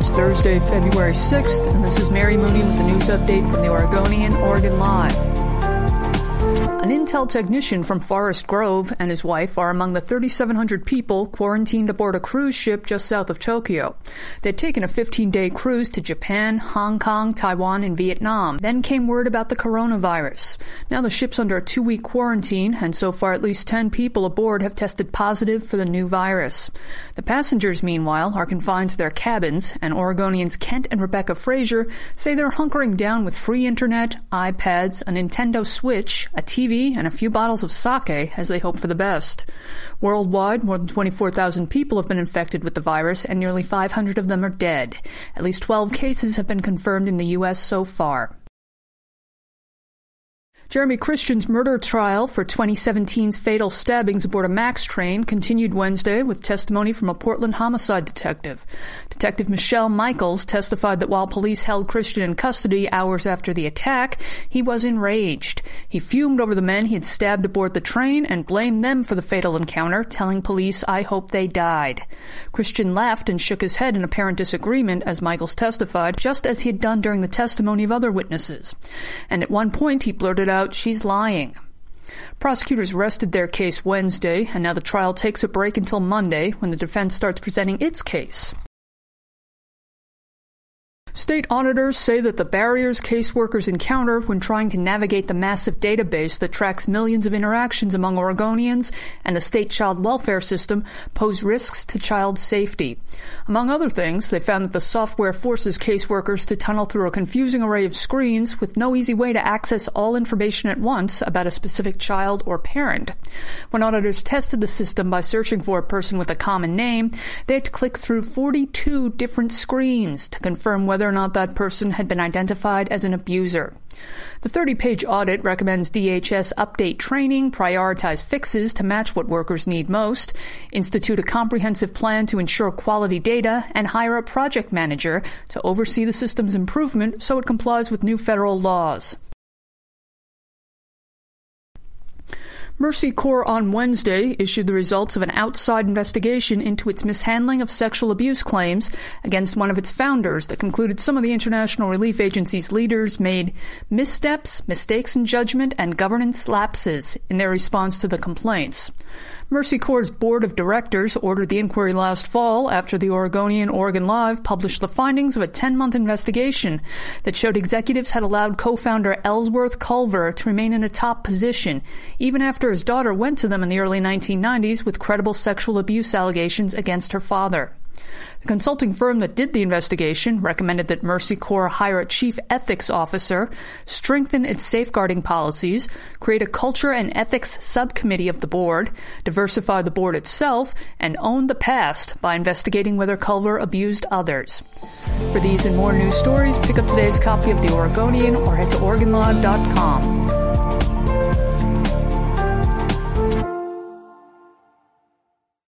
It's Thursday, February 6th, and this is Mary Mooney with a news update from the Oregonian, Oregon Live. An Intel technician from Forest Grove and his wife are among the 3,700 people quarantined aboard a cruise ship just south of Tokyo. They'd taken a 15 day cruise to Japan, Hong Kong, Taiwan, and Vietnam. Then came word about the coronavirus. Now the ship's under a two week quarantine, and so far at least 10 people aboard have tested positive for the new virus. The passengers, meanwhile, are confined to their cabins, and Oregonians Kent and Rebecca Frasure say they're hunkering down with free internet, iPads, a Nintendo Switch, a TV, and a few bottles of sake as they hope for the best. Worldwide, more than 24,000 people have been infected with the virus, and nearly 500 of them are dead. At least 12 cases have been confirmed in the U.S. so far. Jeremy Christian's murder trial for 2017's fatal stabbings aboard a MAX train continued Wednesday with testimony from a Portland homicide detective. Detective Michelle Michaels testified that while police held Christian in custody hours after the attack, he was enraged. He fumed over the men he had stabbed aboard the train and blamed them for the fatal encounter, telling police, I hope they died. Christian laughed and shook his head in apparent disagreement as Michaels testified, just as he had done during the testimony of other witnesses. And at one point he blurted out, she's lying. Prosecutors rested their case Wednesday, and now the trial takes a break until Monday when the defense starts presenting its case. State auditors say that the barriers caseworkers encounter when trying to navigate the massive database that tracks millions of interactions among Oregonians and the state child welfare system pose risks to child safety. Among other things, they found that the software forces caseworkers to tunnel through a confusing array of screens with no easy way to access all information at once about a specific child or parent. When auditors tested the system by searching for a person with a common name, they had to click through 42 different screens to confirm whether whether or not that person had been identified as an abuser. The 30 page audit recommends DHS update training, prioritize fixes to match what workers need most, institute a comprehensive plan to ensure quality data, and hire a project manager to oversee the system's improvement so it complies with new federal laws. Mercy Corps on Wednesday issued the results of an outside investigation into its mishandling of sexual abuse claims against one of its founders that concluded some of the International Relief Agency's leaders made missteps, mistakes in judgment, and governance lapses in their response to the complaints. Mercy Corps' board of directors ordered the inquiry last fall after the Oregonian Oregon Live published the findings of a 10 month investigation that showed executives had allowed co founder Ellsworth Culver to remain in a top position, even after his daughter went to them in the early 1990s with credible sexual abuse allegations against her father. The consulting firm that did the investigation recommended that Mercy Corps hire a chief ethics officer, strengthen its safeguarding policies, create a culture and ethics subcommittee of the board, diversify the board itself, and own the past by investigating whether Culver abused others. For these and more news stories, pick up today's copy of The Oregonian or head to OregonLive.com.